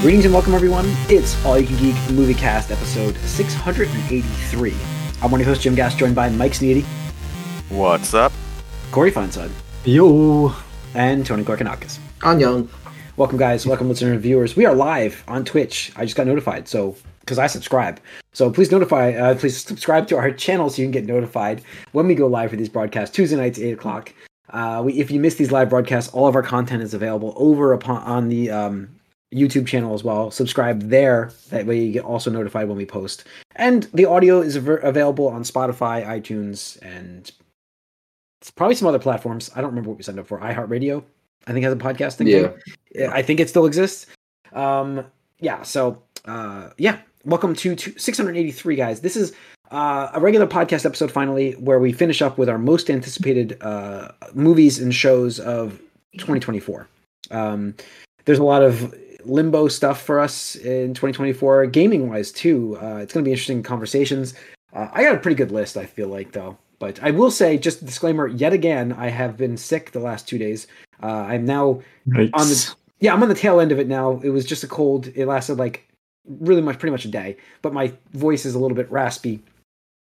Greetings and welcome, everyone. It's All You Can Geek Movie Cast, episode 683. I'm one of your hosts, Jim Gass, joined by Mike Sneedy, What's up? Corey Feinsod, Yo. and Tony Korkanakis. Annyeong. Welcome, guys. Welcome, listeners and viewers. We are live on Twitch. I just got notified, so because I subscribe. So please notify, uh, please subscribe to our channel so you can get notified when we go live for these broadcasts Tuesday nights, eight o'clock. Uh, we, if you miss these live broadcasts, all of our content is available over upon on the um, YouTube channel as well. Subscribe there. That way you get also notified when we post. And the audio is av- available on Spotify, iTunes, and it's probably some other platforms. I don't remember what we signed up for. iHeartRadio, I think has a podcasting. Yeah. thing. I think it still exists. Um, yeah. So uh, yeah. Welcome to, to 683 guys. This is uh, a regular podcast episode finally where we finish up with our most anticipated uh, movies and shows of 2024. Um, there's a lot of limbo stuff for us in 2024, gaming wise too. Uh, it's going to be interesting conversations. Uh, I got a pretty good list, I feel like though. But I will say, just a disclaimer, yet again, I have been sick the last two days. Uh, I'm now on the yeah, I'm on the tail end of it now. It was just a cold. It lasted like really much, pretty much a day. But my voice is a little bit raspy,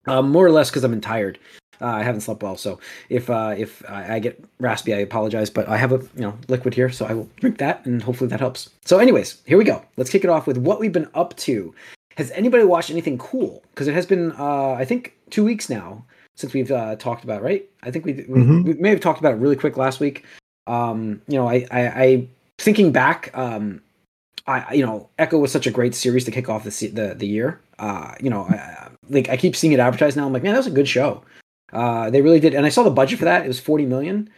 uh, more or less because I'm tired. Uh, I haven't slept well, so if uh, if I, I get raspy, I apologize. But I have a you know liquid here, so I will drink that, and hopefully that helps. So, anyways, here we go. Let's kick it off with what we've been up to. Has anybody watched anything cool? Because it has been, uh, I think, two weeks now since we've uh, talked about. it, Right? I think we, we Mhm. we may have talked about it really quick last week. Um, you know, I, I, I thinking back, um, I you know, Echo was such a great series to kick off the the the year. Uh, you know, I, I- like I keep seeing it advertised now. I'm like, man, that was a good show. Uh, they really did, and I saw the budget for that. It was 40 million.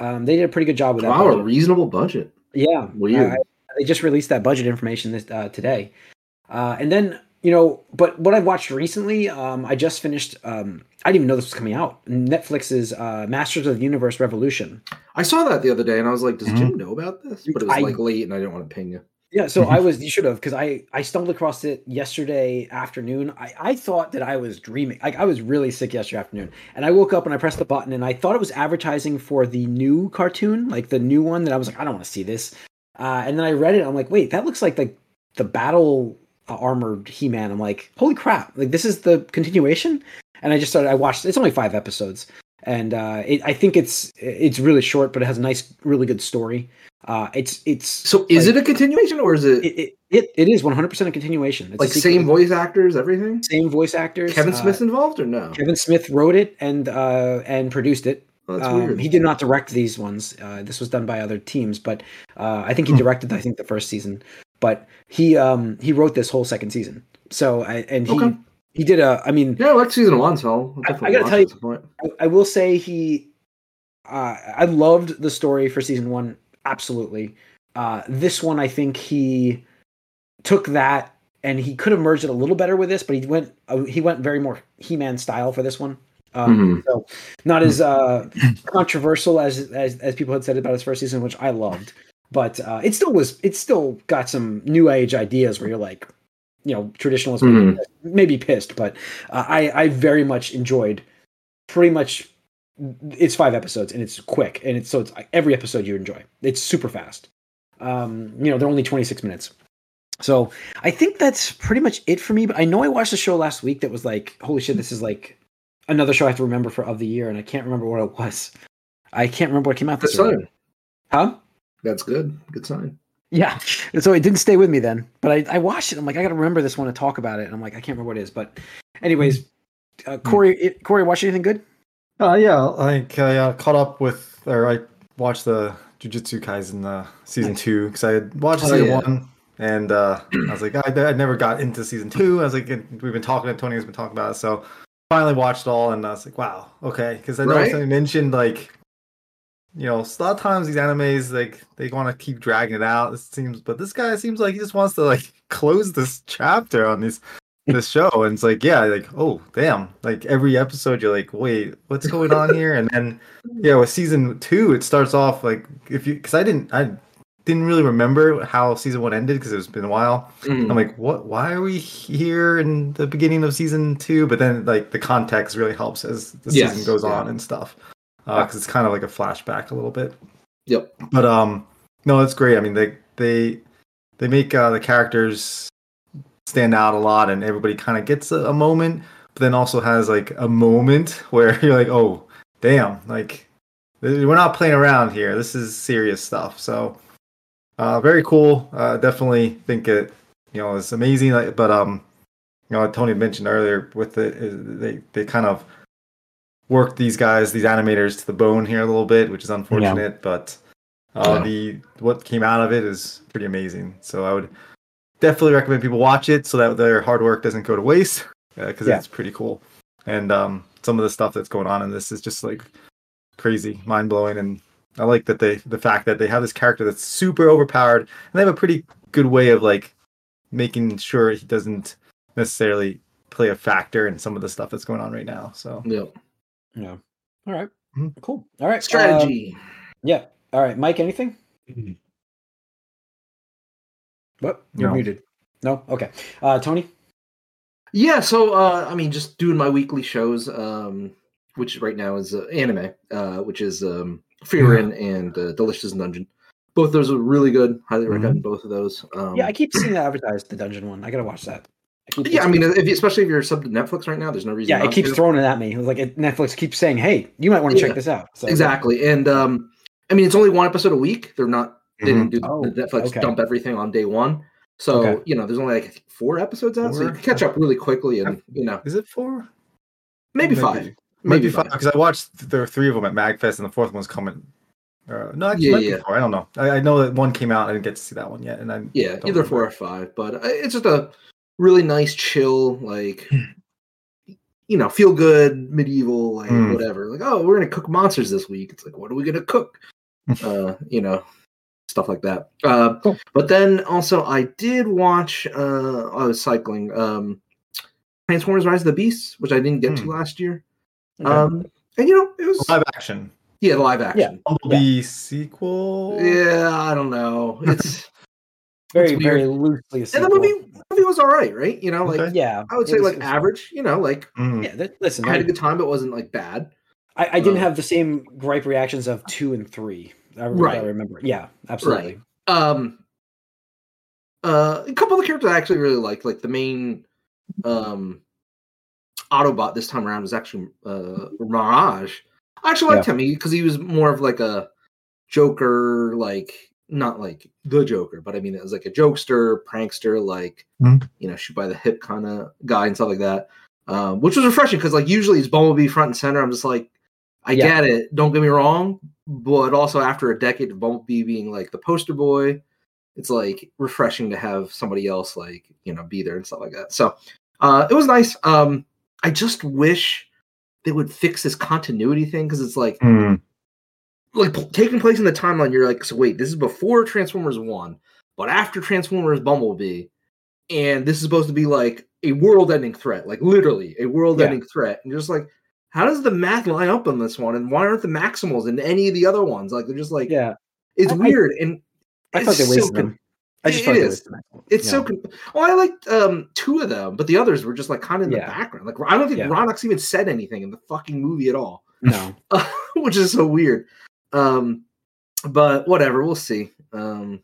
Um, they did a pretty good job with that. Wow, a reasonable budget. Yeah, Weird. I- they just released that budget information this uh, today, uh, and then you know, but what I've watched recently, um, I just finished. Um, I didn't even know this was coming out. Netflix's uh, Masters of the Universe Revolution. I saw that the other day and I was like, does Mhm. Jim know about this? But it was I- like late and I didn't want to ping you. Yeah, so I was you should have because I I stumbled across it yesterday afternoon. I I thought that I was dreaming. Like I was really sick yesterday afternoon, and I woke up and I pressed the button and I thought it was advertising for the new cartoon, like the new one. That I was like, I don't want to see this. Uh, and then I read it. I'm like, wait, that looks like the the battle uh, armored He Man. I'm like, holy crap! Like this is the continuation. And I just started. I watched. It's only five episodes, and uh, it, I think it's it's really short, but it has a nice, really good story. Uh, it's it's So is Like- it a continuation or is it, it, it, it, is 100% a continuation. It's like sequel. same voice actors, everything? same voice actors. Kevin uh, involved or no? Kevin Smith wrote it and uh, and produced it. Oh, that's Um, weird. He did not direct these ones. Uh, this was done by other teams, but uh, I think he Hmm. directed. I think the first season, but he um, he wrote this whole second season. So I, and he Okay. He did a. I mean, yeah, I liked season one, so I- I gotta tell you-. I, I will say he. Uh, I loved the story for season one. Absolutely. Uh, this one, I think he took that and he could have merged it a little better with this, but he went uh, he went very more He-Man style for this one. Um, Mhm. So not as uh, controversial as, as as people had said about his first season, which I loved. But uh, it still was. It still got some new age ideas where you're like, you know, traditionalists may be Mhm. pissed- but uh, I I very much enjoyed. Pretty much, it's five episodes and it's quick and it's so it's every episode you enjoy. It's super fast. Um, you know, they're only 26 minutes. So I think that's pretty much it for me. But I know I watched a show last week that was like, holy shit, this is like another show I have to remember for of the year, and I can't remember what it was. I can't remember what came out this year. Huh? That's good. Good sign. Yeah. So it didn't stay with me then. But I, I watched it. I'm like, I gotta remember this one to talk about it. And I'm like, I can't remember what it is. But anyways, uh, Corey, it, Corey, watch anything good? Uh, yeah, like I uh, caught up with, or I watched the Jujutsu Kaisen uh, season two because I had watched Oh, season yeah. one, and uh, I was like, I, I never got into season two. I was like, we've been talking, to Tony has been talking about it, so finally watched it all, and I was like, wow, okay, because I know Right? something mentioned like, you know, a lot of times these animes like they want to keep dragging it out. It seems, but this guy seems like he just wants to like close this chapter on this this show and it's like yeah like oh damn like every episode you're like wait what's going on here and then yeah with season two it starts off like if you because i didn't i didn't really remember how season one ended because it's been a while Mhm. i'm like what why are we here in the beginning of season two but then like the context really helps as the Yes, season goes yeah. on and stuff because it's kind of like a flashback a little bit Yep. but um no it's great i mean they they they make uh, the characters stand out a lot, and everybody kind of gets a, a moment, but then also has like a moment where you're like, oh, damn, like we're not playing around here. This is serious stuff. So, uh, very cool. Uh, definitely think it, you know, it's amazing. Like, but um, you know, Tony mentioned earlier with the they they kind of worked these guys, these animators, to the bone here a little bit, which is unfortunate. But uh, Yeah. the what came out of it is pretty amazing. So I would definitely recommend people watch it so that their hard work doesn't go to waste because Yeah. it's pretty cool. And um, some of the stuff that's going on in this is just like crazy, mind blowing, and I like that they the fact that they have this character that's super overpowered, and they have a pretty good way of like making sure he doesn't necessarily play a factor in some of the stuff that's going on right now. So Yep. Yeah. All right. Mhm. Cool. All right. Strategy. yeah. All right, Mike. Anything? What? You're No. muted. No. Okay. Uh, Tony. Yeah, so uh, I mean, just doing my weekly shows, um, which right now is uh, anime, uh, which is um, Frieren and uh, Delicious Dungeon. Both those are really good. Highly recommend both of those. Um, Yeah, I keep seeing that advertised. The dungeon one. I gotta watch that. I yeah. I mean, if, especially if you're sub to Netflix right now, there's no reason. yeah, it keeps to. throwing it at me. Like it, Netflix keeps saying, "Hey, you might want to Yeah, check this out." So exactly. And um, I mean, it's only one episode a week. They're not. They didn't do Oh, the Netflix okay. dump everything on day one. So Okay. you know, there's only like four episodes out, so you can catch up really quickly, and you know, is it four? maybe, Maybe. five, Maybe five because I watched th- there were three of them at Magfest, and the fourth one's coming. Uh, no, actually, Yeah, might be yeah. four. I don't know. I, I know that one came out. I didn't get to see that one yet, and I Yeah, don't either four remember. or five, but uh, it's just a really nice, chill, like you know, feel good medieval, like Mm. whatever. Like, oh, we're gonna cook monsters this week. It's like, what are we gonna cook? uh, you know, stuff like that. Uh, Cool. But then also, I did watch. Uh, I was cycling. Um, Transformers: Rise of the Beasts, which I didn't get to Hmm. last year. Okay. Um, and you know, it was live action. yeah, live action. Bumblebee sequel. Yeah, I don't know. It's very, very loosely. A and the movie movie was all right, right? You know, like Okay. Yeah, I would say was- like average. You know, like Mm. Yeah, that, listen, I had a I, good time, but it wasn't like bad. I, I didn't uh, have the same gripe reactions of two and three. I, remember- I Right. remember. Yeah, absolutely. Um, uh, a couple of the characters I actually really liked, like the main um Autobot this time around was actually uh Mirage. I actually liked him because he was more of like a Joker, like not like the Joker, but I mean it was like a jokester, prankster, like Mhm. you know, shoot by the hip kind of guy and stuff like that. Um, which was refreshing because like usually it's Bumblebee front and center. I'm just like, I Yeah. get it. Don't get me wrong, but also after a decade of Bumblebee being like the poster boy, it's like refreshing to have somebody else like you know be there and stuff like that. So uh, it was nice. Um, I just wish they would fix this continuity thing because it's like Mm. Like p- taking place in the timeline. You're like, so wait, this is before Transformers One, but after Transformers Bumblebee, and this is supposed to be like a world-ending threat, like literally a world-ending threat. And you're just like, how does the math line up on this one? And why aren't the Maximals in any of the other ones? Like they're just like, Yeah, it's I- I- weird and I thought they so wasted con- them. I just it is. It's Yeah. so. Con- well, I liked um two of them, but the others were just like kind of in Yeah. the background. Like I don't think Yeah. Rhinox even said anything in the fucking movie at all, no. which is so weird. Um, but whatever, we'll see. Um,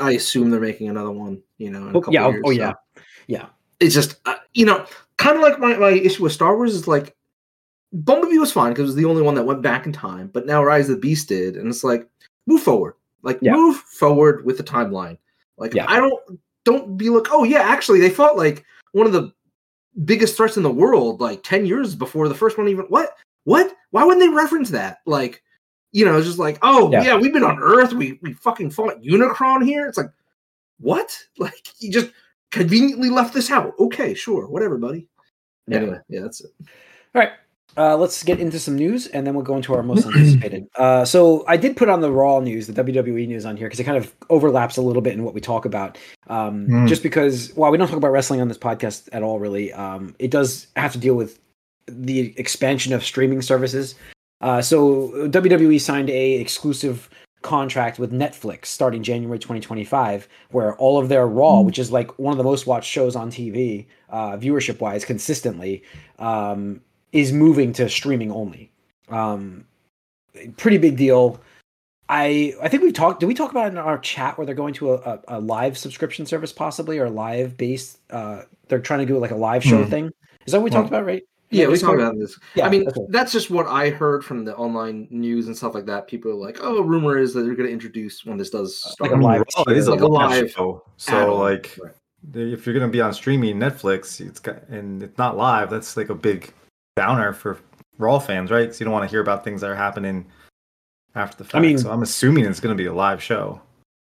I assume they're making another one. You know, in a Oh, yeah. years, Oh, so yeah. Yeah. It's just uh, you know, kind of like my my issue with Star Wars is like Bumblebee was fine because it was the only one that went back in time, but now Rise of the Beast did, and it's like move forward, like Yeah. move forward with the timeline. Like Yeah. I don't don't be like, oh yeah, actually they fought like one of the biggest threats in the world like 10 years before the first one even what? What? Why wouldn't they reference that? Like, you know, it's just like, oh Yeah. yeah, we've been on Earth, we we fucking fought Unicron here. It's like, what? Like you just conveniently left this out. Okay, sure, whatever, buddy. Yeah. Anyway, yeah, that's it. All right. Uh, let's get into some news and then we'll go into our most anticipated. Uh, so I did put on the Raw news, the WWE news on here because it kind of overlaps a little bit in what we talk about. Um, Mm. Just because, while we don't talk about wrestling on this podcast at all, really, um, it does have to deal with the expansion of streaming services. Uh, so WWE signed a exclusive contract with Netflix starting January 2025, where all of their Raw, which is like one of the most watched shows on TV, uh, viewership wise, consistently, um, is moving to streaming only. Um, pretty big deal. I I think we talked. Did we talk about it in our chat where they're going to a, a, a live subscription service possibly or live based? Uh, they're trying to do like a live show Hmm. thing. Is that what we talked about, right? Yeah, we Discord? talked about this. Yeah, I mean, okay. that's just what I heard from the online news and stuff like that. People are like, "Oh, rumor is that they're going to introduce when this does uh, Like start." a live oh, Raw is a like a live live show. So like, Right. if you're gonna be on streaming Netflix, it's got and it's not live. That's like a big downer for Raw fans, right? Because you don't want to hear about things that are happening after the fact. I mean- so I'm assuming it's gonna be a live show.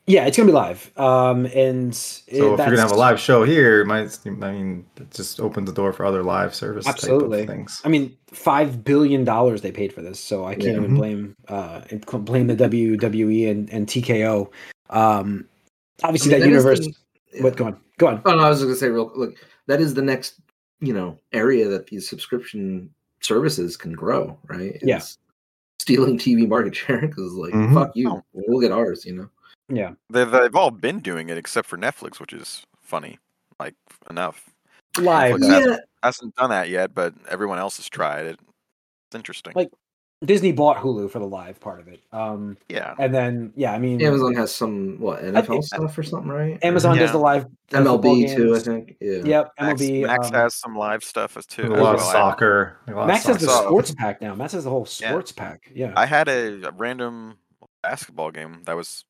Yeah, it's gonna be live. Um, and So if you're gonna have a live show here, it might I mean it just opens the door for other live service Absolutely. type of things. I mean, five billion dollars they paid for this, so I can't Yeah. even Mhm. blame uh blame the WWE and, and TKO. Um, obviously I that mean, is universe. the- What? Go on. Go on. Oh no, I was going to say real look. That is the next, you know, area that these subscription services can grow, right? Yeah. Stealing TV market share because, like, Mhm. fuck you, Oh. we'll get ours. You know. Yeah. They've, they've all been doing it except for Netflix, which is funny. Like enough. Live. Netflix hasn't- Hasn't done that yet, but everyone else has tried it. It's interesting. Like- Disney bought Hulu for the live part of it. Um, yeah. and then yeah, I mean, Amazon has some what NFL think- stuff or something, right? Amazon does the live the MLB too, I think. Yeah. Yep, Max, MLB. Max um, has some live stuff as too. A lot of soccer. a lot of Max has the soccer. soccer. sports pack now. Max has the whole Yeah. sports pack. Yeah. I had a, a random basketball game that was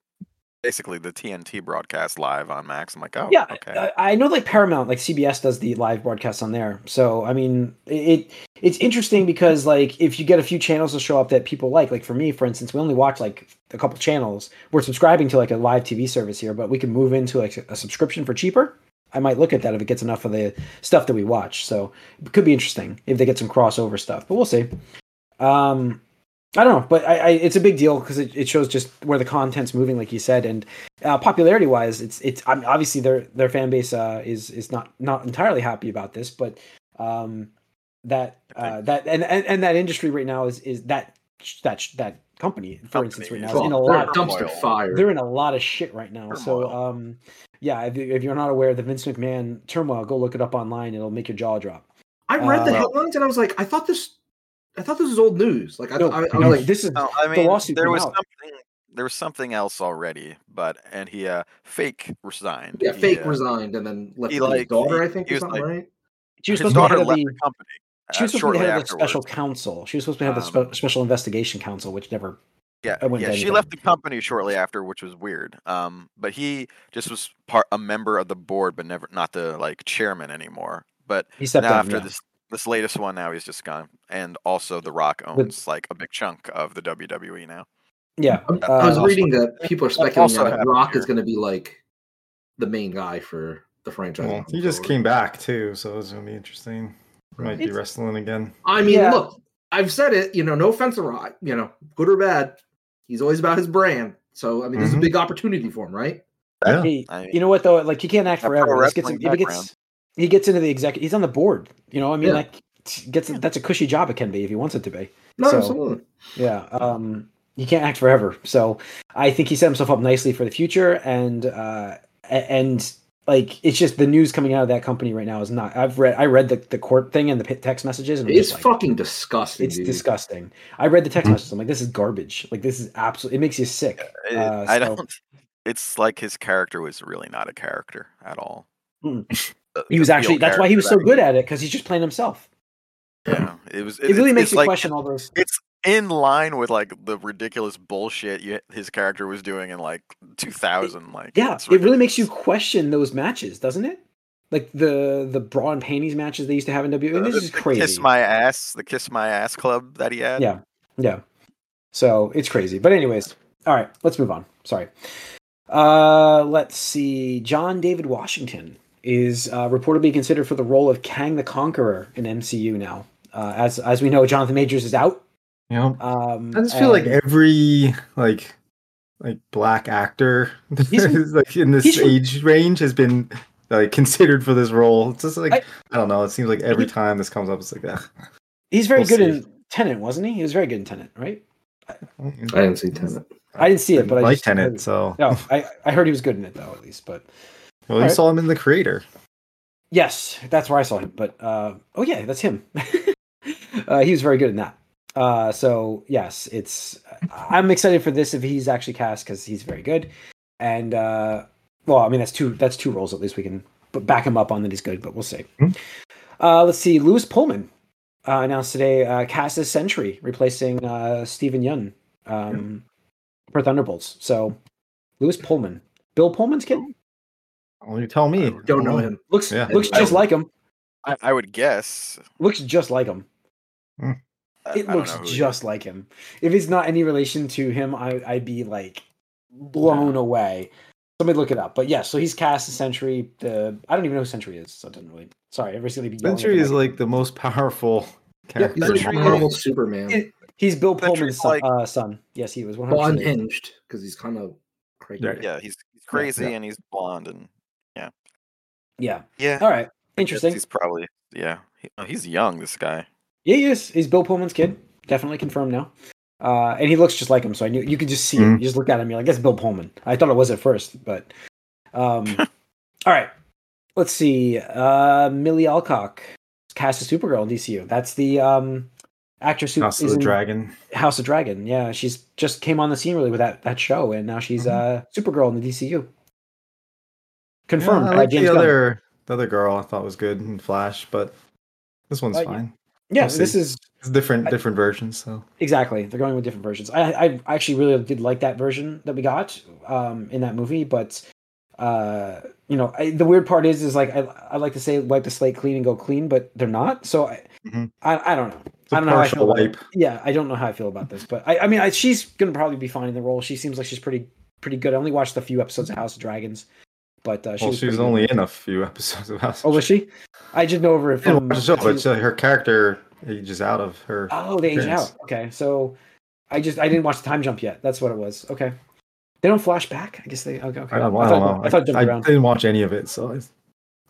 basically the TNT broadcast live on Max. I'm like, oh, yeah, okay. I, know like Paramount, like CBS does the live broadcasts on there. So I mean, it it's interesting because like if you get a few channels to show up that people like, like for me, for instance, we only watch like a couple channels. We're subscribing to like a live TV service here, but we can move into like a subscription for cheaper. I might look at that if it gets enough of the stuff that we watch. So it could be interesting if they get some crossover stuff, but we'll see. Um, I don't know, but I, I it's a big deal because it, it shows just where the content's moving, like you said, and uh, popularity wise, it's it's I mean, obviously their their fan base uh, is is not not entirely happy about this, but um, that uh, that and, and and that industry right now is is that that that company, for Company instance, right is now is in a they're lot. a dumpster Turmoil. fire. They're in a lot of shit right now. So um, yeah, if, you- if you're not aware of the Vince McMahon turmoil, go look it up online. It'll make your jaw drop. I read the Uh, headlines and I was like, I thought this, I thought this was old news. Like, I, No, I, I was no, like, this is No, I the mean, lawsuit there was out. something. There was something else already, but and he uh fake resigned. yeah, He, fake uh, resigned and then left he, it his like, daughter, he- I think, or something, like- right? she was his supposed to be daughter head of left the. the company. She was uh, supposed to be shortly head of the special afterwards. counsel. She was supposed to have the Um, spe- special investigation council, which never. Yeah, I wouldn't yeah. She left the company shortly after, which was weird. Um, but he just was part a member of the board, but never not the like chairman anymore. But He stepped now down. after yeah. this this latest one, now he's just gone. And also, The Rock owns like a big chunk of the WWE now. Yeah, I I was uh, reading that people are speculating also that Rock here. is going to be like the main guy for the franchise. Well, moving he just forward. came back too, so it's gonna be interesting. Might be wrestling again. I mean, Yeah. look, I've said it. You know, no offense to Rock. You know, good or bad, he's always about his brand. So, I mean, this is a Mhm. big opportunity for him, right? Yeah. He- I- you know what though? Like he can't act A pro forever. This gets, wrestling if he gets he gets into the executive. He's on the board. You know, I mean, Yeah. like gets that's a cushy job it can be if he wants it to be. No, So- absolutely. Yeah. Um, he can't act forever. So I think he set himself up nicely for the future. And uh, and like it's just the news coming out of that company right now is not. I've read I read the, the court thing and the p- text messages and It's just like, fucking disgusting. it's dude. disgusting. I read the text messages. I'm like, this is garbage. Like this is absolutely. It makes you sick. It- Uh, I so- don't. It's like his character was really not a character at all. Mm. The- He was actually. That's why he was so good at it because he's just playing himself. Yeah, it was. It really it's- makes you like, question all those. It's in line with like the ridiculous bullshit you, his character was doing in like 2000. Like, Yeah, it really makes you question those matches, doesn't it? Like the the bra and panties matches they used to have in WWE. Uh, this the- is crazy. Kiss my ass, the kiss my ass club that he had. Yeah, yeah. So it's crazy. But anyways, all right, let's move on. Sorry. Uh, let's see. John David Washington is uh, reportedly considered for the role of Kang the Conqueror in MCU now. Uh, as as we know, Jonathan Majors is out. You know, Um, I just feel like every like like black actor He's- like in this age range has been like considered for this role. It's just like I- I, don't know. It seems like every He- time this comes up, it's like that. he's very we'll good see. in Tenet, wasn't he? He was very good in Tenet, right? I didn't see Tenet. I didn't see it, but I like just heard Tenet, so No, I I heard he was good in it though, at least. But well, you Alright. saw him in the Creator. Yes, that's where I saw him. But uh, oh yeah, that's him. uh, he was very good in that. Uh, so yes, it's. I'm excited for this if he's actually cast because he's very good, and uh, well, I mean that's two that's two roles at least we can back him up on that he's good, but we'll see. Hmm. Uh, let's see, Lewis Pullman uh, announced today uh, cast as Sentry, replacing uh, Steven Yeun um, for Thunderbolts. So Lewis Pullman, Bill Pullman's kid, Well, you tell me. Don't know him. looks Yeah. looks just like him. I, I would guess. Looks just like him. I- It I looks know who he just like him. If it's not any relation to him, I, I'd be like blown away. Somebody look it up. But yeah, so he's cast as Sentry. The I don't even know who Sentry is, so it doesn't really. Sorry, everybody's gonna be. yelling Sentry is like the most powerful Yeah, character. He's like Sentry- Marvel Superman, It- He's Bill Pullman's son, like- uh, son. Yes, he was one hundred. unhinged because he's kind of crazy. Yeah. Yeah, he's he's crazy yeah. and he's blonde and Yeah. yeah. All right. Interesting. He's probably yeah. He, oh, he's young. This guy. Yeah, he is. He's Bill Pullman's kid. Definitely confirmed now. Uh, and he looks just like him, so I knew you could just see him. Mhm. You just look at him, you're like, that's Bill Pullman. I thought it was at first, but um all right. Let's see. Uh Millie Alcock cast as Supergirl in DCU. That's the um actress who House of the Dragon. House of Dragon. Yeah, she's just came on the scene really with that that show, and now she's uh Supergirl in the DCU. Confirmed Yeah, I like the Gunn. other the other girl I thought was good in Flash, but this one's Uh, fine. Yeah, we'll this is It's different I- different versions, so Exactly. They're going with different versions. I, I actually really did like that version that we got um, in that movie, but uh, you know, I, the weird part is, is like I, I like to say wipe the slate clean and go clean, but they're not. So I, Mhm. I, I don't know. it's I don't know how I feel about. Yeah, I don't know how I feel about this, but I, I mean, I, she's gonna probably be fine in the role. She seems like she's pretty, pretty good. I only watched a few episodes of House of Dragons, but uh, she Well, was she was pretty good. only in a few episodes of House. Oh, was she? I just know over it I didn't from. the show, but uh, her character ages out of her. Oh, they age out. Okay, so I just I didn't watch the time jump yet. That's what it was. Okay, they don't flash back. I guess they. Okay, okay. I don't, I thought, don't know. I thought it jumped I, around. didn't watch any of it, so I,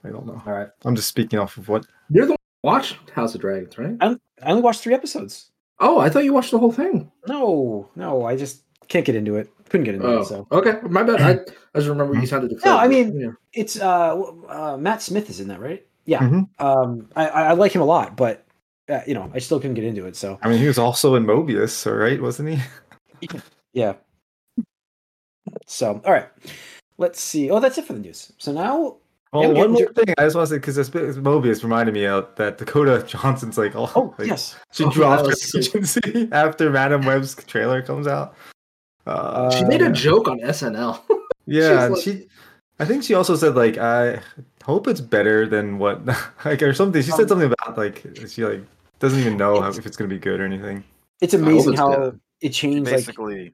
I don't know. All right, I'm just speaking off of what. You're the one who watched House of Dragons, right? I only watched three episodes. Oh, I thought you watched the whole thing. No, no, I just can't get into it. Couldn't get into Oh, it. So okay, my bad. I, I just remember you sounded excited. No, I mean- yeah. it's uh, uh Matt Smith is in that, right? Yeah. Mhm. Um, I I I like him a lot, but uh, you know I still couldn't get into it. So I mean, he was also in Morbius, all right, wasn't he? yeah. So all right, let's see. Oh, that's it for the news. So now Well, one more thing. I just want to say because this this Morbius reminded me of that Dakota Johnson's like, oh, Oh like, yes, she Oh, dropped her agency after Madame Web's trailer comes out. Uh, Uh, she made a joke on SNL. yeah, and like- she. I think she also said like, I hope it's better than what, like, or something. She Um, said something about like she like doesn't even know how, if it's gonna be good or anything. it's amazing it's how good. it changed. Like Basically,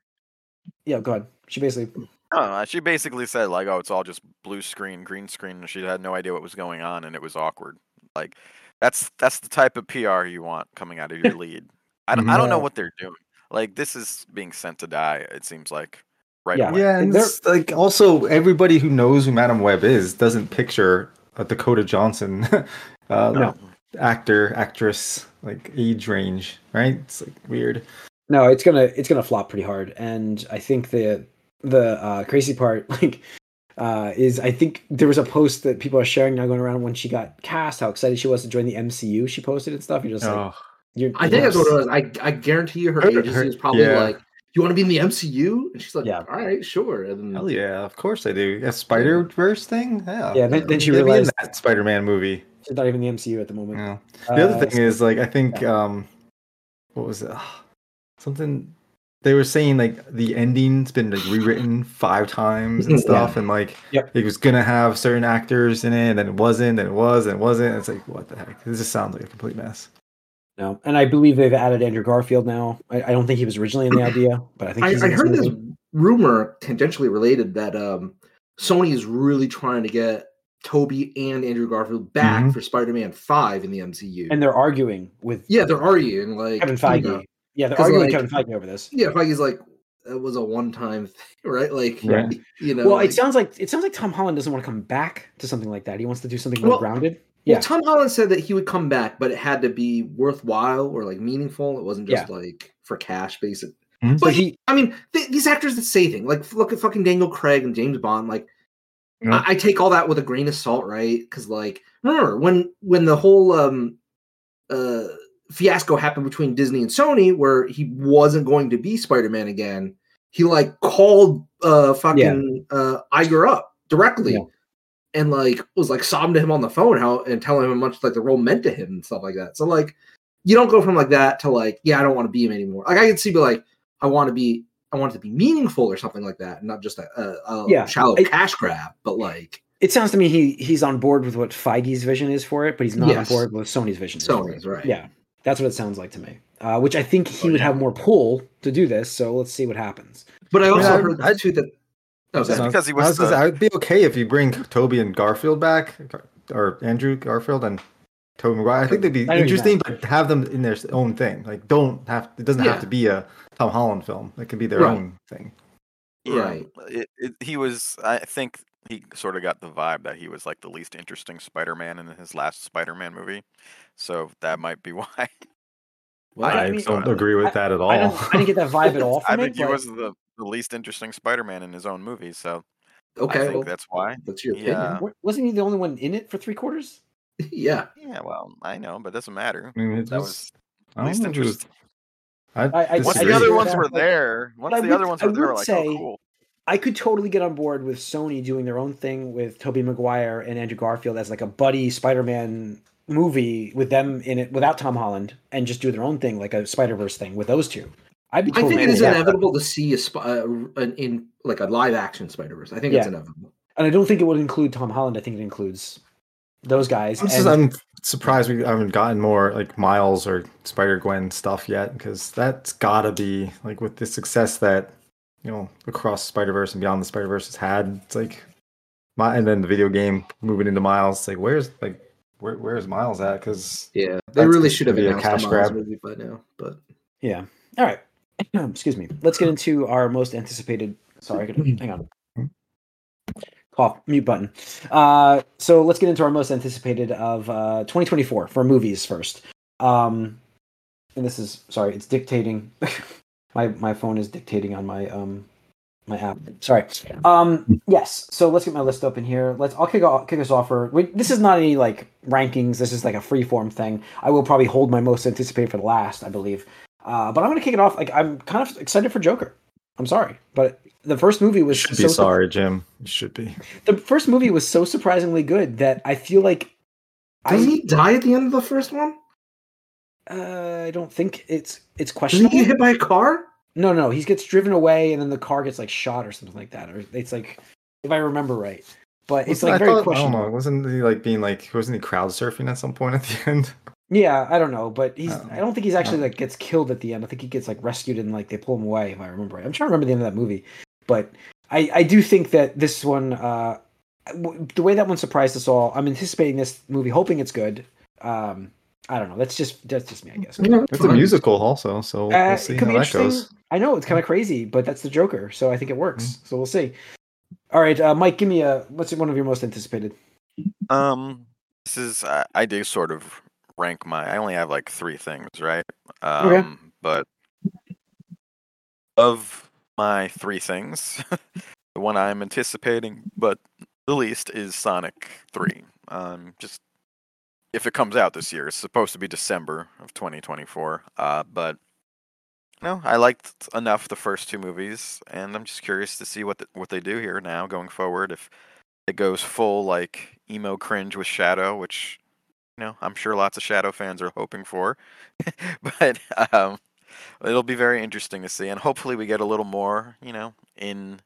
yeah, go ahead. She basically I she basically said like, "Oh, it's all just blue screen, green screen," and she had no idea what was going on, and it was awkward. Like, that's that's the type of PR you want coming out of your lead. I don't, I don't know what they're doing. Like, this is being sent to die. It seems like right Yeah. away. Yeah, and They're- like also everybody who knows who Madame Web is doesn't picture a Dakota Johnson uh, No. actor, actress, like age range, right? It's like weird. No, it's gonna it's gonna flop pretty hard, and I think the the uh, crazy part like uh, is I think there was a post that people are sharing now going around when she got cast, how excited she was to join the MCU. She posted and stuff. You're just like, Oh, you're, I think that's what it was. I, I guarantee you her Her- agency her- is probably yeah. like, "You want to be in the MCU?" And she's like, Yeah. "All right, sure." And then, hell yeah, of course I do. Yeah, Spider Verse thing. Yeah, Yeah, then, then she Get in realized that Spider Man movie. she's not even in the MCU at the moment. Yeah. The other Uh, thing is like I think um what was it? Something they were saying like the ending's been like rewritten five times and Yeah. stuff and like Yep. it was gonna have certain actors in it and then it wasn't and it was and it wasn't. It's like what the heck? This just sounds like a complete mess. No, and I believe they've added Andrew Garfield now. I, I don't think he was originally in the idea, but I think I, he's I in heard this rumor tangentially related that um, Sony is really trying to get Tobey and Andrew Garfield back Mhm. for Spider-Man Five in the MCU. and they're arguing with yeah, they're arguing like Kevin you Feige. know, yeah, they're 'cause, arguing like- Kevin Feige over this. yeah, Feige's like it was a one-time thing, right? Like, Yeah. you know, Well, like- it sounds like it sounds like Tom Holland doesn't want to come back to something like that. He wants to do something more Well- grounded. Well, Yeah. Tom Holland said that he would come back, but it had to be worthwhile or like meaningful. It wasn't just like for cash, basic. Mhm. So But he I mean, th- these actors that say things like look at fucking Daniel Craig and James Bond. Like, Yeah. I-, I take all that with a grain of salt, right? Because like, remember when when the whole um uh fiasco happened between Disney and Sony where he wasn't going to be Spider-Man again, he like called uh fucking uh Iger up directly. Yeah. And like was like sobbing to him on the phone how and telling him how much like the role meant to him and stuff like that. So like you don't go from like that to like, yeah, I don't want to be him anymore. Like I can see, be like, I want to be, I want it to be meaningful or something like that, not just a, a, a Yeah, shallow I- cash grab. But like It sounds to me he he's on board with what Feige's vision is for it, but he's not Yes. on board with Sony's vision. Sony's right. Yeah, that's what it sounds like to me. Uh, which I think he Oh, would yeah. have more pull to do this. So let's see what happens. But I also I- heard I- too that. Just because he I was gonna the- say, I'd be okay if you bring Tobey and Garfield back, or Andrew Garfield and Tobey Maguire. I think they'd be I know interesting, but have them in their own thing. Like, don't have it doesn't Yeah. have to be a Tom Holland film. It can be their Right. own thing. Yeah, Right. It, it, he was. I think he sort of got the vibe that he was like the least interesting Spider-Man in his last Spider-Man movie, so that might be why. Well, I I, mean- don't agree with that at all. I, don't, I didn't get that vibe at all I think it. he but- was the, the least interesting Spider-Man in his own movie, so okay, I think well, that's why. that's your Yeah. Wa- wasn't he the only one in it for three quarters? yeah. Yeah, well, I know, but it doesn't matter. I mean, it That was, was least know if it was- interesting. I, I- I- Once I the other ones with were there, once the would- other ones were there, like, oh, say- oh, cool. I could totally get on board with Sony doing their own thing with Tobey Maguire and Andrew Garfield as like a buddy Spider-Man movie with them in it without Tom Holland and just do their own thing like a Spider-Verse thing with those two. I'd be I think it is cool is with that. inevitable to see a sp- uh, an in like a live action Spider Verse. I think it's inevitable. And I don't think it would include Tom Holland. I think it includes those guys. I'm, just, and- I'm surprised we haven't gotten more like Miles or Spider Gwen stuff yet because that's gotta be like with the success that you know across Spider Verse and beyond the Spider Verse has had. It's like my and then the video game moving into Miles. It's like where's like where where's Miles at? Because Yeah, they really should have be a announced cash Miles grab. movie by now. But Yeah. All right. Excuse me. Let's get into our most anticipated. Sorry, I gotta, hang on. Cough. Mute button. Uh, so let's get into our most anticipated of uh, 2024 for movies first. Um, and this is sorry, it's dictating. my my phone is dictating on my um my app. Sorry. Um, yes. So let's get my list open here. Let's. I'll kick off, kick us off for. Wait, this is not any like rankings. This is like a free form thing. I will probably hold my most anticipated for the last, I believe. Uh, but I'm gonna kick it off. Like I'm kind of excited for Joker. I'm sorry, but the first movie was should so be sorry, Jim. You should be. The first movie was so surprisingly good that I feel like does I he die at the end of the first one? uh, I don't think it's it's Does he get hit by a car? No, no, he gets driven away and then the car gets like shot or something like that, or it's like if I remember right. But it's Wasn't- like I very thought- I don't questionable. know. Wasn't he like being like wasn't he crowd surfing at some point at the end? Yeah, I don't know, but he's. Oh. I don't think he's actually like gets killed at the end. I think he gets like rescued and like they pull him away. If I remember right, I'm trying to remember the end of that movie, but I I do think that this one, uh, w- the way that one surprised us all. I'm anticipating this movie, hoping it's good. Um, I don't know. That's just that's just me, I guess. Yeah, It's a musical also, so Uh, we'll see it could how be that goes. I know it's kind of crazy, but that's the Joker, so I think it works. Mm-hmm. So we'll see. All right, uh, Mike, give me a what's one of your most anticipated? Um, this is I, I do sort of rank my. I only have like three things, right? Um, Okay. but of my three things, the one I'm anticipating, but the least is Sonic Three. Um, just if it comes out this year, it's supposed to be December of 2024. Uh, but no, I liked enough the first two movies, and I'm just curious to see what the, what they do here now going forward. If it goes full like emo cringe with Shadow, which know I'm sure lots of Shadow fans are hoping for, but um, it'll be very interesting to see, and hopefully we get a little more, you know, in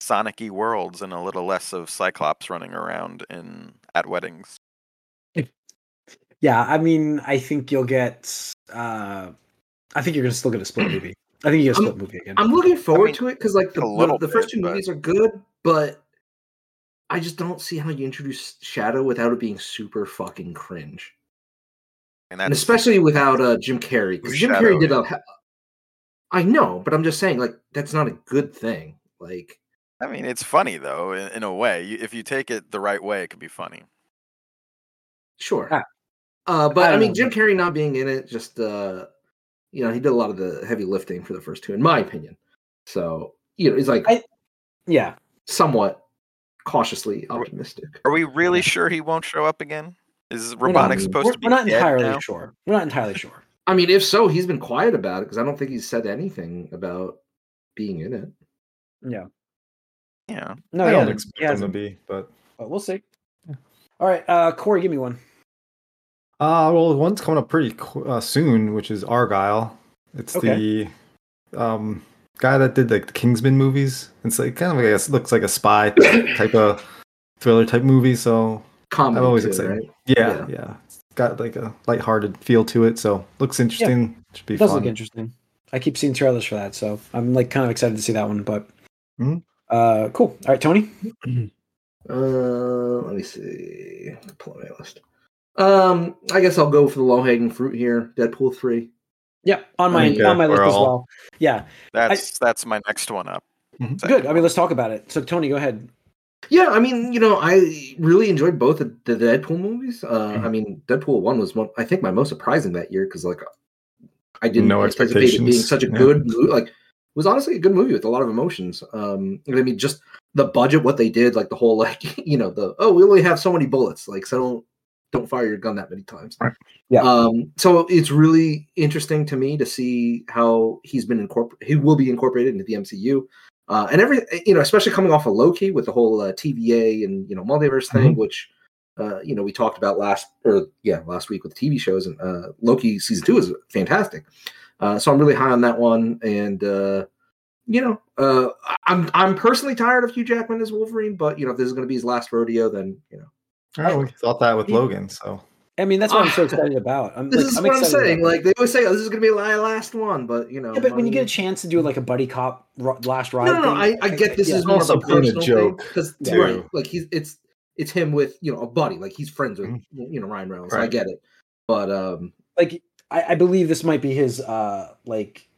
Sonic-y worlds and a little less of Cyclops running around in at weddings. Yeah, I mean, I think you'll get. Uh, I think you're gonna still get a split movie. I think you get a I'm- split movie again. I'm looking forward mean, to it because like the, a the, the first bit, two but- movies are good, but I just don't see how you introduce Shadow without it being super fucking cringe, And and especially without uh, Jim Carrey because Jim Carrey did is? a. ha- I know, but I'm just saying like that's not a good thing. Like I mean, it's funny though, in, in a way. If you take it the right way, it could be funny. Sure. Ah. Uh, but I I, mean, know. Jim Carrey not being in it, just uh, you know, he did a lot of the heavy lifting for the first two, in my opinion. So you know, he's like I- yeah, somewhat cautiously optimistic. Are we really sure he won't show up again? Is We're Robotnik supposed we're, to be we're not dead entirely now? sure. We're not entirely sure. I mean, if so, he's been quiet about it because I don't think he's said anything about being in it. Yeah. Yeah. No, I don't expect him to be, but but we'll see. All right, uh, Corey, give me one. uh, well, one's coming up pretty qu- uh, soon, which is Argyle. It's Okay. the um guy that did like the Kingsman movies. It's like kind of like I guess looks like a spy type of thriller type movie. So Comedy, I'm always too, excited. right? Yeah, Yeah. yeah, It's got like a lighthearted feel to it. So looks interesting. Should be It does fun. look interesting. I keep seeing trailers for that, so I'm like kind of excited to see that one. But Mhm. uh, cool. All right, Tony. Uh, let me see. Pull up my list. Um, I guess I'll go for the low hanging fruit here. Deadpool three. Yeah, on my Okay, on my list we're as all- well. Yeah, That's that's my next one up. Mhm. good. I mean, let's talk about it. So, Tony, go ahead. Yeah, I mean, you know, I really enjoyed both of the Deadpool movies. Uh, Mhm. I mean, Deadpool one was one, I think, my most surprising that year because, like, I didn't No anticipate it being such a yeah. good movie. Like, it was honestly a good movie with a lot of emotions. Um, I mean, just the budget, what they did, like the whole, like, you know, the oh, we only have so many bullets, like, so don't don't fire your gun that many times. Right. Yeah. Um, so it's really interesting to me to see how he's been incorporated. He will be incorporated into the MCU. Uh, and every you know, especially coming off of Loki with the whole uh, TVA and you know multiverse thing, which uh, you know we talked about last or yeah last week with the TV shows and uh, Loki season two is fantastic. Uh, so I'm really high on that one, and uh, you know uh, I'm I'm personally tired of Hugh Jackman as Wolverine, but you know if this is going to be his last rodeo, then you know Oh, we thought that with Logan. So I mean, that's what I'm so excited about. I'm, this like, is I'm what I'm excited saying. about Like they always say, oh, this is going to be my last one, but you know, Yeah, but when you get a chance to do like a buddy cop ro- last ride, no, no, no, I, thing, I get this yeah. is more of a Also a personal joke, because too. right, like he's it's it's him with you know a buddy, like he's friends with Mhm. you know Ryan Reynolds. I get it, but um, like I, I believe this might be his uh like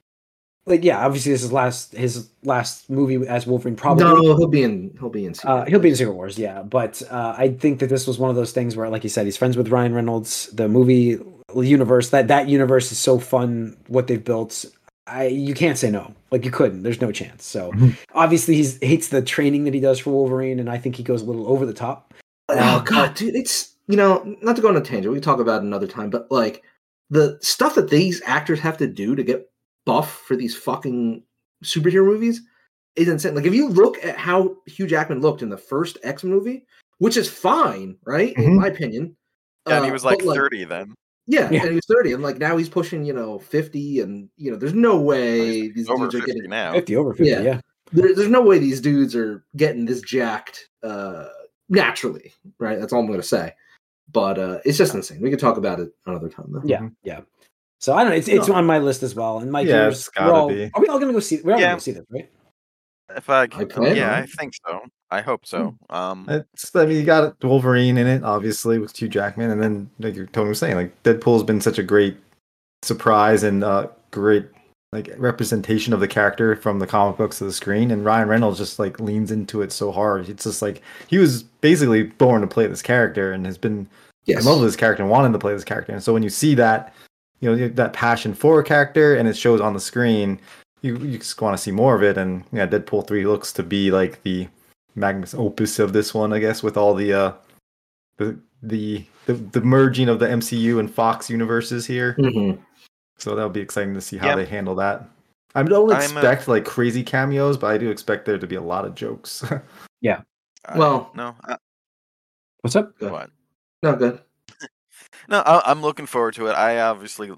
like yeah obviously this is last his last movie as Wolverine probably no, he'll be in he'll be in. uh, he'll be in Secret Wars yeah but uh, I think that this was one of those things where like you said he's friends with Ryan Reynolds the movie universe that that universe is so fun what they've built I you can't say no like you couldn't there's no chance so Mhm. obviously he's hates the training that he does for Wolverine and I think he goes a little over the top Oh god, dude, it's you know not to go on a tangent. We can talk about it another time, but like the stuff that these actors have to do to get buff for these fucking superhero movies is insane. Like if you look at how Hugh Jackman looked in the first X movie, which is fine, right? In Mhm. my opinion. Yeah, and Uh, he was like but, 30 then. Yeah, Yeah. and he was 30, and like now he's pushing, you know, 50, and you know, there's no way these Over dudes are getting now. 50 over 50 Yeah. yeah there, there's no way these dudes are getting this jacked uh naturally, right? That's all I'm gonna say. But uh it's just insane. We could talk about it another time though. Yeah, yeah. So I don't know. It's it's No. on my list as well. And Mike, Yeah, yours, it's we're gotta all- be. Are we all gonna go see? We're all Yeah. gonna see this, right? If I, I plan yeah, I think so. I hope so. Um, It's, I mean, you got Wolverine in it, obviously, with Hugh Jackman, and then like your Tony was saying, like Deadpool's been such a great surprise and uh, great like representation of the character from the comic books to the screen, and Ryan Reynolds just like leans into it so hard. It's just like he was basically born to play this character and has been Yes. in love with this character and wanted to play this character. And so when you see that, you know, that passion for a character and it shows on the screen, you, you just want to see more of it. And yeah, Deadpool 3 looks to be like the magnus opus of this one, I guess, with all the, uh, the, the, the, the merging of the MCU and Fox universes here. Mhm. So that'll be exciting to see how Yeah. they handle that. I don't I'm, expect like crazy cameos, but I do expect there to be a lot of jokes. I- Well- no, I, What's up? Good. what? No, good. No, I, I'm looking forward to it. I obviously,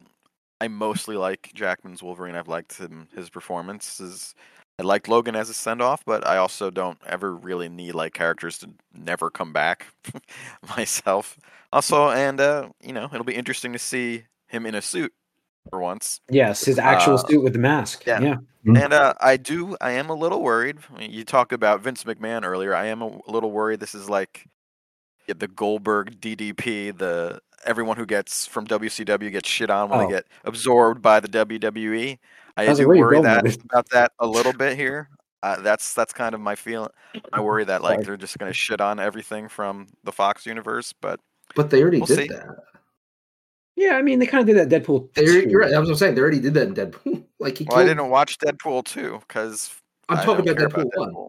I mostly like Jackman's Wolverine. I've liked him, his performances. I liked Logan as a send off, but I also don't ever really need like characters to never come back myself. Also, and uh, you know, it'll be interesting to see him in a suit for once. Yes, his actual Uh, suit with the mask. yeah. Yeah. Mhm. And uh, I do, I am a little worried. I mean, you talked about Vince McMahon earlier. I am a little worried. This is like the Goldberg DDP. The everyone who gets from WCW gets shit on when Oh. they get absorbed by the WWE. I I do like, worry that with about that a little bit here. Uh, that's that's kind of my feeling. I worry that like they're just gonna shit on everything from the Fox universe. But But they already We'll did see. that. Yeah, I mean they kind of did that Deadpool. They, 2. you're right. That's what I'm saying. They already did that in Deadpool. like he well, I didn't watch Deadpool two because I'm I talking don't about Deadpool one.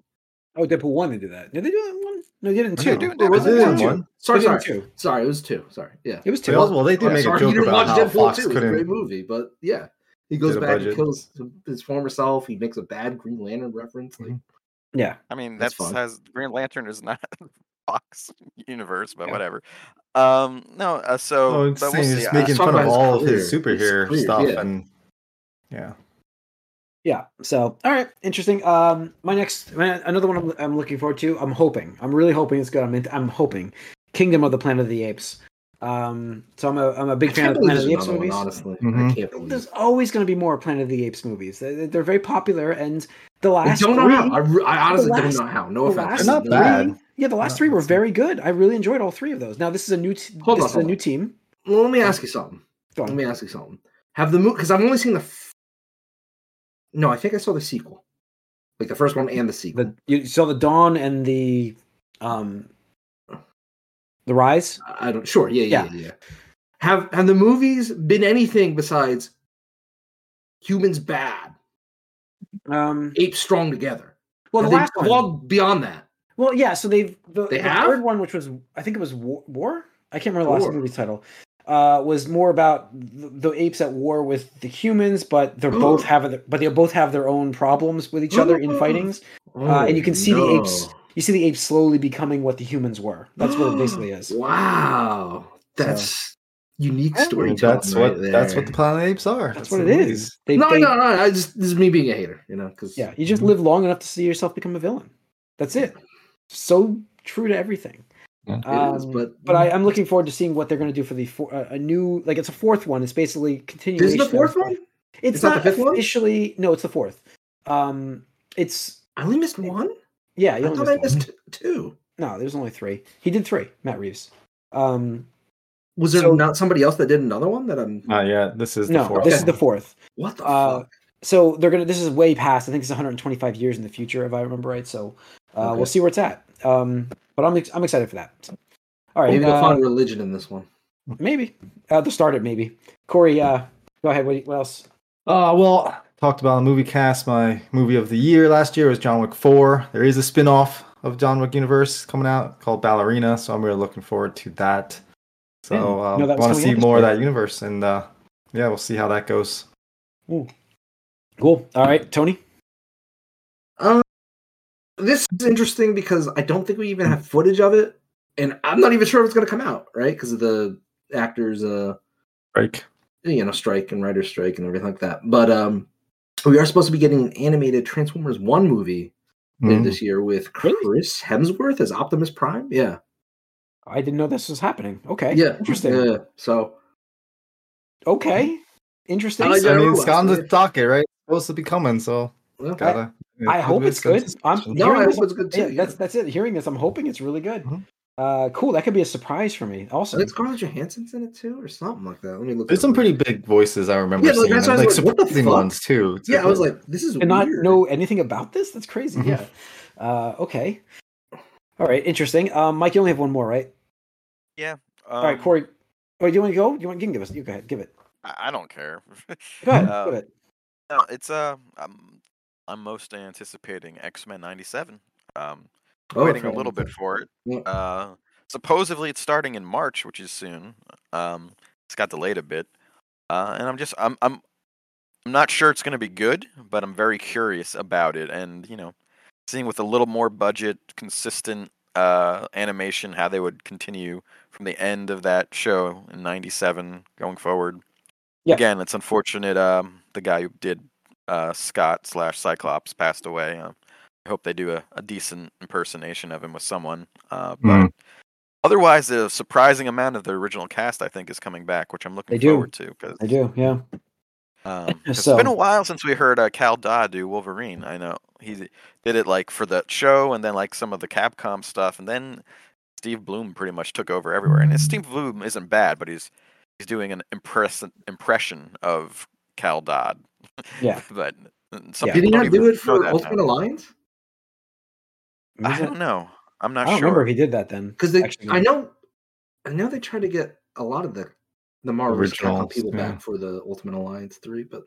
Oh, Deadpool one. They did that. Did they do that in one? No, they didn't two. do it was They it did one? in one. Sorry, They did it sorry, two. sorry. It was two. Sorry, yeah. It was two. They also, well, they did Oh, make a sorry, joke about how Deadpool Fox two. It's a couldn't. great movie, but yeah, he goes back and kills his former self. He makes a bad Green Lantern reference. Like, Mhm. yeah. I mean, That's that's, has Green Lantern is not Fox universe, but Yeah. whatever. Um, no, uh, so Oh, it's but we'll he's see. Making fun of all of his superhero stuff, yeah. and yeah, Yeah. So, all right, interesting. Um, my next, my, another one I'm, I'm looking forward to. I'm hoping. I'm really hoping it's good. I'm, in, I'm hoping Kingdom of the Planet of the Apes. Um, so I'm a, I'm a big fan of the Planet of the Apes another one, movies. honestly, Mhm. I can't believe. There's always going to be more Planet of the Apes movies. They- They're very popular, and the I last don't know three, how. I, I honestly last- don't know how. No the offense. last They're not three, bad. yeah, the last Not- three were it's- very good. I really enjoyed all three of those. Now this is a new, t- Hold this on, is a hold new on. team. Well, let me ask you something. Go Let me ask you something. Have the movie? Because I've only seen the. No, I think I saw the sequel, like the first one and the sequel. The you saw the Dawn and the, um, the Rise. I don't. Sure. Yeah. Yeah. Yeah. Yeah. Have Have the movies been anything besides humans bad, Um, apes strong together? well, Have the last one. beyond that? Well, yeah. So they've the, They the have? third one, which was I think it was War. War? I can't remember the last movie title. Uh, was more about the, the apes at war with the humans, but they're both have but they both have their own problems with each other in Oh. fightings. Uh, and you can see the apes- You see the apes slowly becoming what the humans were. That's what it basically is. Wow, that's unique Yeah, storytelling. that's right what that's what the Planet Apes are. That's what it is. is. They, no, they- no, no. I just this is me being a hater, you know, because Yeah, you just live long enough to see yourself become a villain. That's it. So true to everything. Yeah. It is, Um, but- but I, I'm looking forward to seeing what they're going to do for the for, uh, a new like it's a fourth one. It's basically this continuation. is the fourth of- one. It's, It's not not, the fifth one? officially. No, it's the fourth. Um, it's I only missed one. yeah. You I only thought I missed one. two. No, there's only three. He did three. Matt Reeves. Um, Was there So- not somebody else that did another one that I'm? Not yet. This is the no, fourth. this Okay. is the fourth. What the Uh, fuck? So they're gonna. This is way past. I think it's 125 years in the future, if I remember right. So uh, Okay. we'll see where it's at. Um, but I'm ex- I'm excited for that. All right, Maybe they'll uh, find religion in this one. maybe uh, to start it. Maybe Corey. Uh, go ahead. What, what else? Uh, well, talked about a movie cast. My movie of the year last year was John Wick 4. There is a spin off of John Wick Universe coming out called Ballerina, so I'm really looking forward to that. So Didn't know that was want to see out this more of that universe, and uh, yeah, we'll see how that goes. Cool. All right, Tony. This is interesting because I don't think we even have footage of it, and I'm not even sure if it's going to come out, right? Because of the actors, uh, Break. you know, strike and writer strike and everything like that. But um, we are supposed to be getting an animated Transformers One movie later Mhm. this year with Chris Hemsworth as Optimus Prime. Yeah, I didn't know this was happening. Okay. yeah, Interesting. Yeah. So Okay. Interesting. I like I mean, well, it's on yeah. the docket, right? It's supposed to be coming, so well, gotta. I hope it's good. I'm- no, hearing I this- hope it's good too. yeah, yeah. that's that's it. Hearing this, I'm hoping it's really good. Mhm. Uh, cool. That could be a surprise for me. Also, think Scarlett Johansson's in it too, or something like that. Let me look. There's some up. pretty big voices I remember Yeah, like, seeing, that's I like was like, surprising ones too. Yeah, I was like, this is and not know anything about this. That's crazy. Mhm. Yeah. Uh, okay. All right. Interesting. Um, Mike, you only have one more, right? Yeah. All right, um, Corey. Oh, do you want to go? You want? You can give us. You go ahead. Give it. I, I don't care. Go ahead. Uh, give it. No, it's uh, I'm, I'm most anticipating X Men '97. Um, Oh, waiting a little bit for it. Yeah. Uh, supposedly it's starting in March, which is soon. Um, it's got delayed a bit, uh, and I'm just I'm I'm I'm not sure it's going to be good, but I'm very curious about it, and you know, seeing with a little more budget, consistent uh, animation, how they would continue from the end of that show in '97 going forward. Yeah. Again, it's unfortunate. Um, the guy who did uh, Scott slash Cyclops passed away. Um, I hope they do a, a decent impersonation of him with someone. Uh, but Mm. otherwise, a surprising amount of the original cast, I think, is coming back, which I'm looking They forward to. Because I do. Yeah. um, 'cause So- it's been a while since we heard uh, Cal Dodd do Wolverine. I know he did it like for the show, and then like some of the Capcom stuff, and then Steve Blum pretty much took over everywhere. And Steve Blum isn't bad, but he's he's doing an impress- impression of Cal Dodd. Yeah. but some Yeah. Did he not don't do even it for that now. Ultimate Alliance? I Was it- don't know. I'm not sure. I don't sure. remember if he did that then. Because they, Actually, I know, I know they tried to get a lot of the the Marvel vs. Originals, people yeah. back for the Ultimate Alliance three, but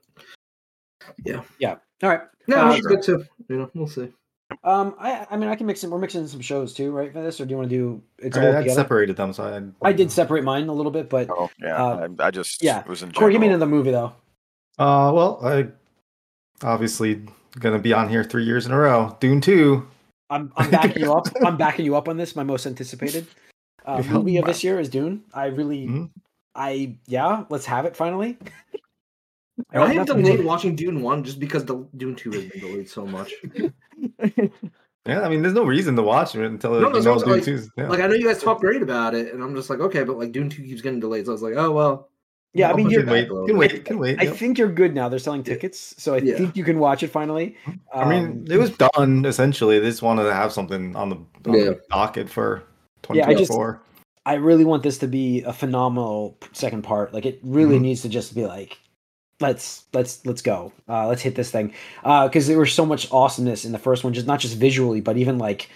yeah, yeah. All right. no, Uh, it's good too. You know, we'll see. Um, I I mean I can mix it. We're mixing some shows too, right? For this, or do you want to do it's I, all I separated them, so I I did separate mine a little bit, but Oh yeah, Uh, I, I just yeah. was in Corey, give me general. another movie though. Uh, well, I obviously gonna be on here three years in a row. Dune two. I'm I'm backing you up. I'm backing you up on this. My most anticipated uh, Yeah. movie of this year is Dune. I really, Mhm. I yeah, let's have it finally. And I have Nothing delayed to- watching Dune one just because the Dune two has been delayed so much. Yeah, I mean, there's no reason to watch it until No, you know Dune like- two's. Yeah. Like I know you guys talk great about it, and I'm just like, okay, but like Dune two keeps getting delayed, so I was like, oh well. Yeah, I mean, you're, can wait, back a little can wait, can wait. I yeah. think you're good now. They're selling tickets, so I Yeah. think you can watch it finally. I mean, Um, it was done essentially. They just wanted to have something on the, on Yeah. the docket for 2024. Yeah, I just- 2024. I really want this to be a phenomenal second part. Like it really Mhm. needs to just be like, let's let's let's go, uh, let's hit this thing, because there was so much awesomeness in the first one, just not just visually, but even like,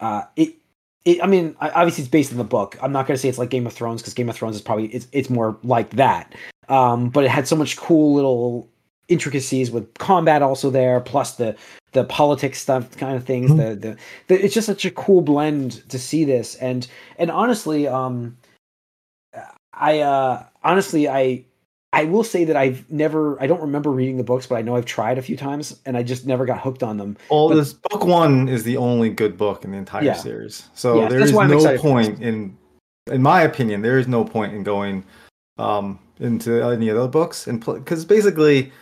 uh, it. It, I mean, obviously it's based on the book. I'm not gonna say it's like Game of Thrones because Game of Thrones is probably it's it's more like that. Um, but it had so much cool little intricacies with combat also there, plus the the politics stuff kind of things. Mhm. The, the the it's just such a cool blend to see this and and honestly um i uh honestly i i will say that i've never i don't remember reading the books but i know i've tried a few times and i just never got hooked on them Well, but- this book one is the only good book in the entire Yeah. series. So Yes, there is no point in, in my opinion, there is no point in going um, into any of the books and because basically,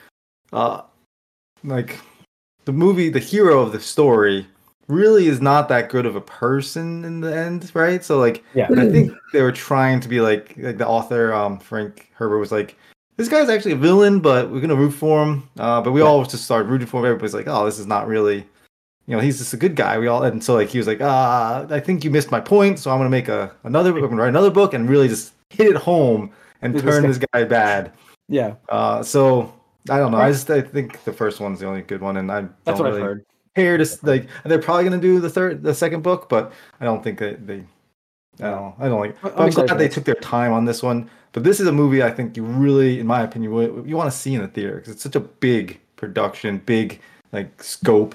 uh, like the movie, the hero of the story really is not that good of a person in the end, right? So like, Yeah. I think they were trying to be like like the author, um, Frank Herbert was like. This guy's actually a villain, but we're gonna root for him. Uh, but we Yeah. all just started rooting for him. Everybody's like, "Oh, this is not really you know, he's just a good guy. We all and so like he was like, ah, I think you missed my point, so I'm gonna make a another I'm gonna write another book and really just hit it home and turn this guy bad. yeah Uh, so I don't know. I just I think the first one's the only good one, and I that's don't what really i've heard care to like. They're probably gonna do the third, the second book, but I don't think that they. I don't. know. I don't like. I'm I'm, glad they took their time on this one. But this is a movie I think you really, in my opinion, you, want to see in the theater because it's such a big production, big like scope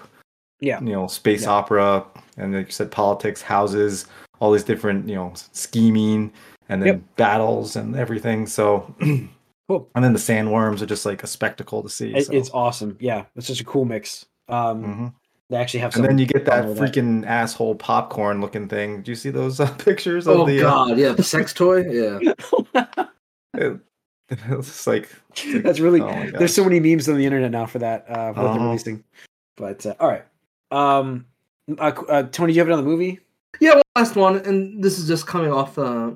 yeah you know space Yeah. opera and like you said politics houses all these different you know scheming and then Yep. battles and everything so Cool. and then the sandworms are just like a spectacle to see it, so. it's awesome yeah it's such a cool mix um Mhm. They actually have and some then you get that fun with that. freaking asshole popcorn looking thing do you see those uh, pictures of Oh the uh, god, yeah, the sex toy, yeah. it, it's just like that's really oh there's so many memes on the internet now for that uh for what they're Uh-huh. releasing but uh, all right um uh, uh, tony do you have another movie Yeah, well, last one, and this is just coming off uh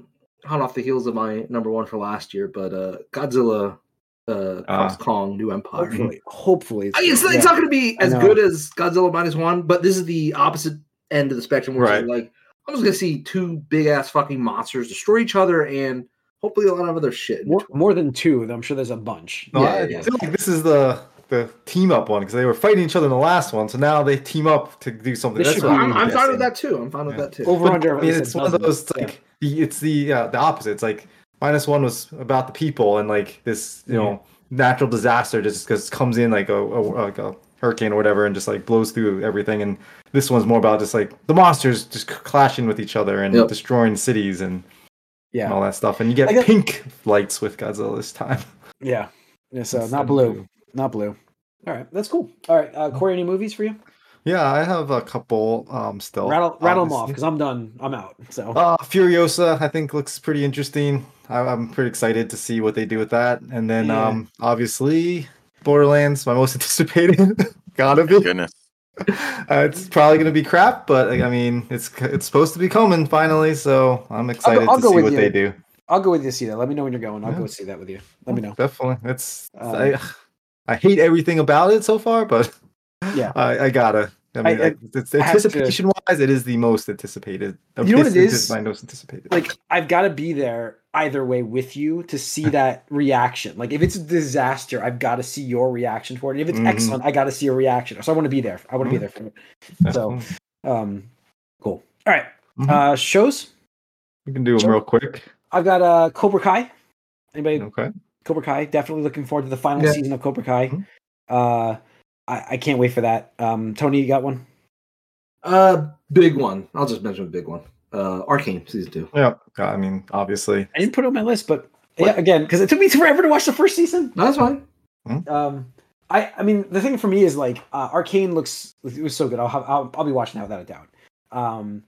hot off the heels of my number one for last year, but uh Godzilla uh Cross Kong New Empire. hopefully hopefully I mean, it's, it's not going to be as good as Godzilla minus one, but this is the opposite end of the spectrum, where Right. like I'm just going to see two big ass fucking monsters destroy each other, and hopefully a lot of other shit. more, more than two i'm sure there's a bunch No, Yeah, I yeah. feel like this is the the team up one because they were fighting each other in the last one, so now they team up to do something. This That's should what I'm, I'm fine with that too. I'm fine with that too. over But, under I mean, it's one of those it's Yeah. like the, it's the uh, the opposite. It's like minus one was about the people and like this you know natural disaster just because it comes in like a, a like a hurricane or whatever and just like blows through everything. And this one's more about just like the monsters just clashing with each other and Yep. destroying cities and, yeah and all that stuff. And you get guess- pink lights with Godzilla this time. yeah yeah so not blue not blue all right that's cool all right uh corey any movies for you Yeah, I have a couple um still. rattle rattle them off because i'm done i'm out so Uh, Furiosa, I think looks pretty interesting. I, I'm pretty excited to see what they do with that. And then, Yeah. um, obviously, Borderlands, my most anticipated. Gotta be. Goodness. Uh, it's probably gonna be crap, but like, I mean, it's it's supposed to be coming finally, so I'm excited I'll to go see with what you. they do. i'll go with you to see that let me know when you're going i'll Yeah. go see that with you let me know Definitely, it's Um, I I hate everything about it so far, but Yeah. I, I gotta. I mean, I- I, it's have to- anticipation wise, it is the most anticipated. You know what it is? my most anticipated. like I've got to be there either way with you to see that reaction. Like if it's a disaster, I've got to see your reaction for it. If it's Mhm. excellent, I got to see a reaction. So I want to be there. I want to be Mhm. there for it. Definitely. Um, cool. All right. Mhm. Uh, shows. we can do them sure. real quick. I've got uh Cobra Kai. Anybody? Okay. Cobra Kai. Definitely looking forward to the final Yeah. season of Cobra Kai. Mhm. Uh, I, I can't wait for that. Um, Tony, you got one? Uh, big one. I'll just mention a big one. Uh, Arcane season two. Yeah, I mean, obviously. I didn't put it on my list, but yeah, again, because it took me forever to watch the first season. No, that's fine. Um, I I mean, the thing for me is like uh, Arcane looks it was so good. I'll have I'll, I'll be watching that without a doubt. Um,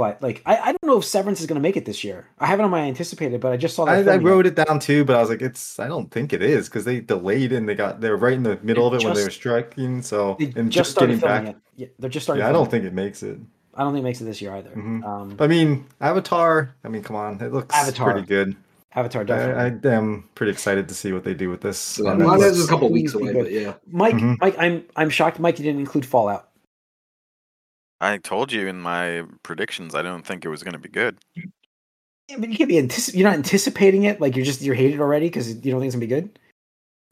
but like I, I don't know if Severance is going to make it this year. I have it on my anticipated, but I just saw that. I, I filming it. wrote it down too, but I was like, it's. I don't think it is because they delayed and they got they were right in the middle of it when they were striking. So They and just started getting back. it. Yeah, they're just starting. Yeah, I don't think it makes it. it. I don't think it makes it this year either. Mhm. Um, I mean, Avatar. I mean, come on, it looks Avatar, pretty good. Avatar I, definitely. I am pretty excited to see what they do with this. Yeah, on well, Netflix. that's a couple weeks away, but yeah. Mike, Mhm. Mike, I'm I'm shocked. Mike, you didn't include Fallout. I told you in my predictions I don't think it was going to be good. Yeah, but you can't be antici- You're not anticipating it. Like you're just you're hated already because you don't think it's gonna be good.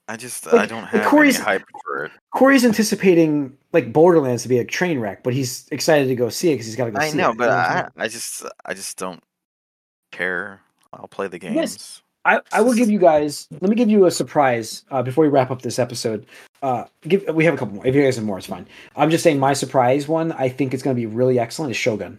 I just Like, I don't like have any hype for it. Corey's anticipating like Borderlands to be a train wreck, but he's excited to go see it because he's got to go I see know, it. but You know what I'm I just I just don't care. I'll play the Yes. Games. I, I will give you guys. Let me give you a surprise uh, before we wrap up this episode. Uh, give we have a couple more. If you guys have more, it's fine. I'm just saying my surprise one. I think it's going to be really excellent. Is Shogun.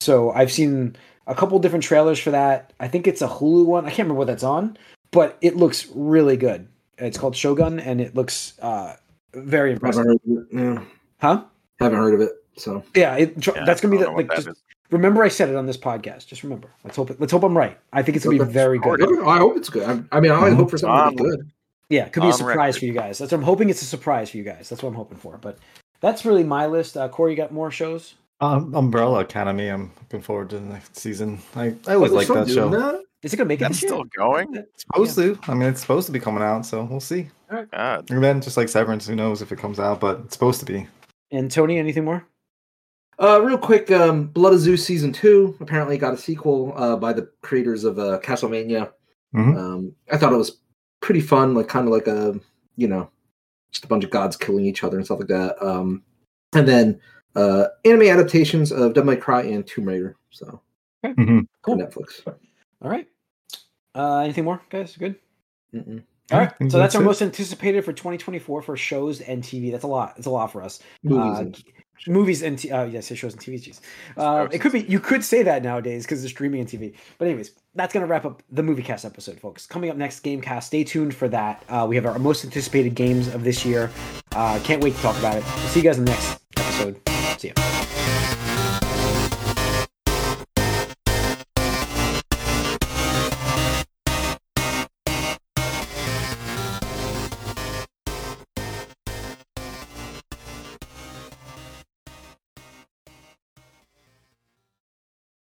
So I've seen a couple different trailers for that. I think it's a Hulu one. I can't remember what that's on, but it looks really good. It's called Shogun, and it looks uh, very impressive. Haven't heard of it. Yeah. Huh? Haven't heard of it. So Yeah, it, Yeah, that's gonna be the don't know what like. Just, is. Remember, I said it on this podcast. Just remember. Let's hope. It, let's hope I'm right. I think it's gonna be very good. I hope it's good. I, I mean, I always Mhm. hope for something to be Um, good. Yeah, it could be a surprise record. for you guys. That's what I'm hoping. It's a surprise for you guys. That's what I'm hoping for. But that's really my list. Uh, Corey, you got more shows? Um, Umbrella Academy. I'm looking forward to the next season. I, I always like still that show. doing that? Is it gonna make it That's this year? still going. It's supposed to. I mean, it's supposed to be coming out, so we'll see. God, And then just like Severance, who knows if it comes out, but it's supposed to be. And Tony, anything more? Uh, real quick, um, Blood of Zeus season two apparently got a sequel uh, by the creators of uh, Castlevania. Mhm. Um, I thought it was pretty fun, like kind of like a you know, just a bunch of gods killing each other and stuff like that. Um, and then uh, anime adaptations of Devil May Cry and Tomb Raider. So Mhm. Cool. on Netflix. All right. Uh, anything more, guys? Good. Mm-mm. All I right. think So that's that's our it. most anticipated for 2024 for shows and TV. That's a lot. It's a lot for us. Movies Uh, and- movies and t- uh, yes, it shows and TV. Jeez. Uh, it could be. You could say that nowadays because they're streaming and TV. But anyways, that's gonna wrap up the movie cast episode, folks. Coming up next, Gamecast. Stay tuned for that. Uh, we have our most anticipated games of this year. Uh, can't wait to talk about it. see you guys in the next episode. See ya.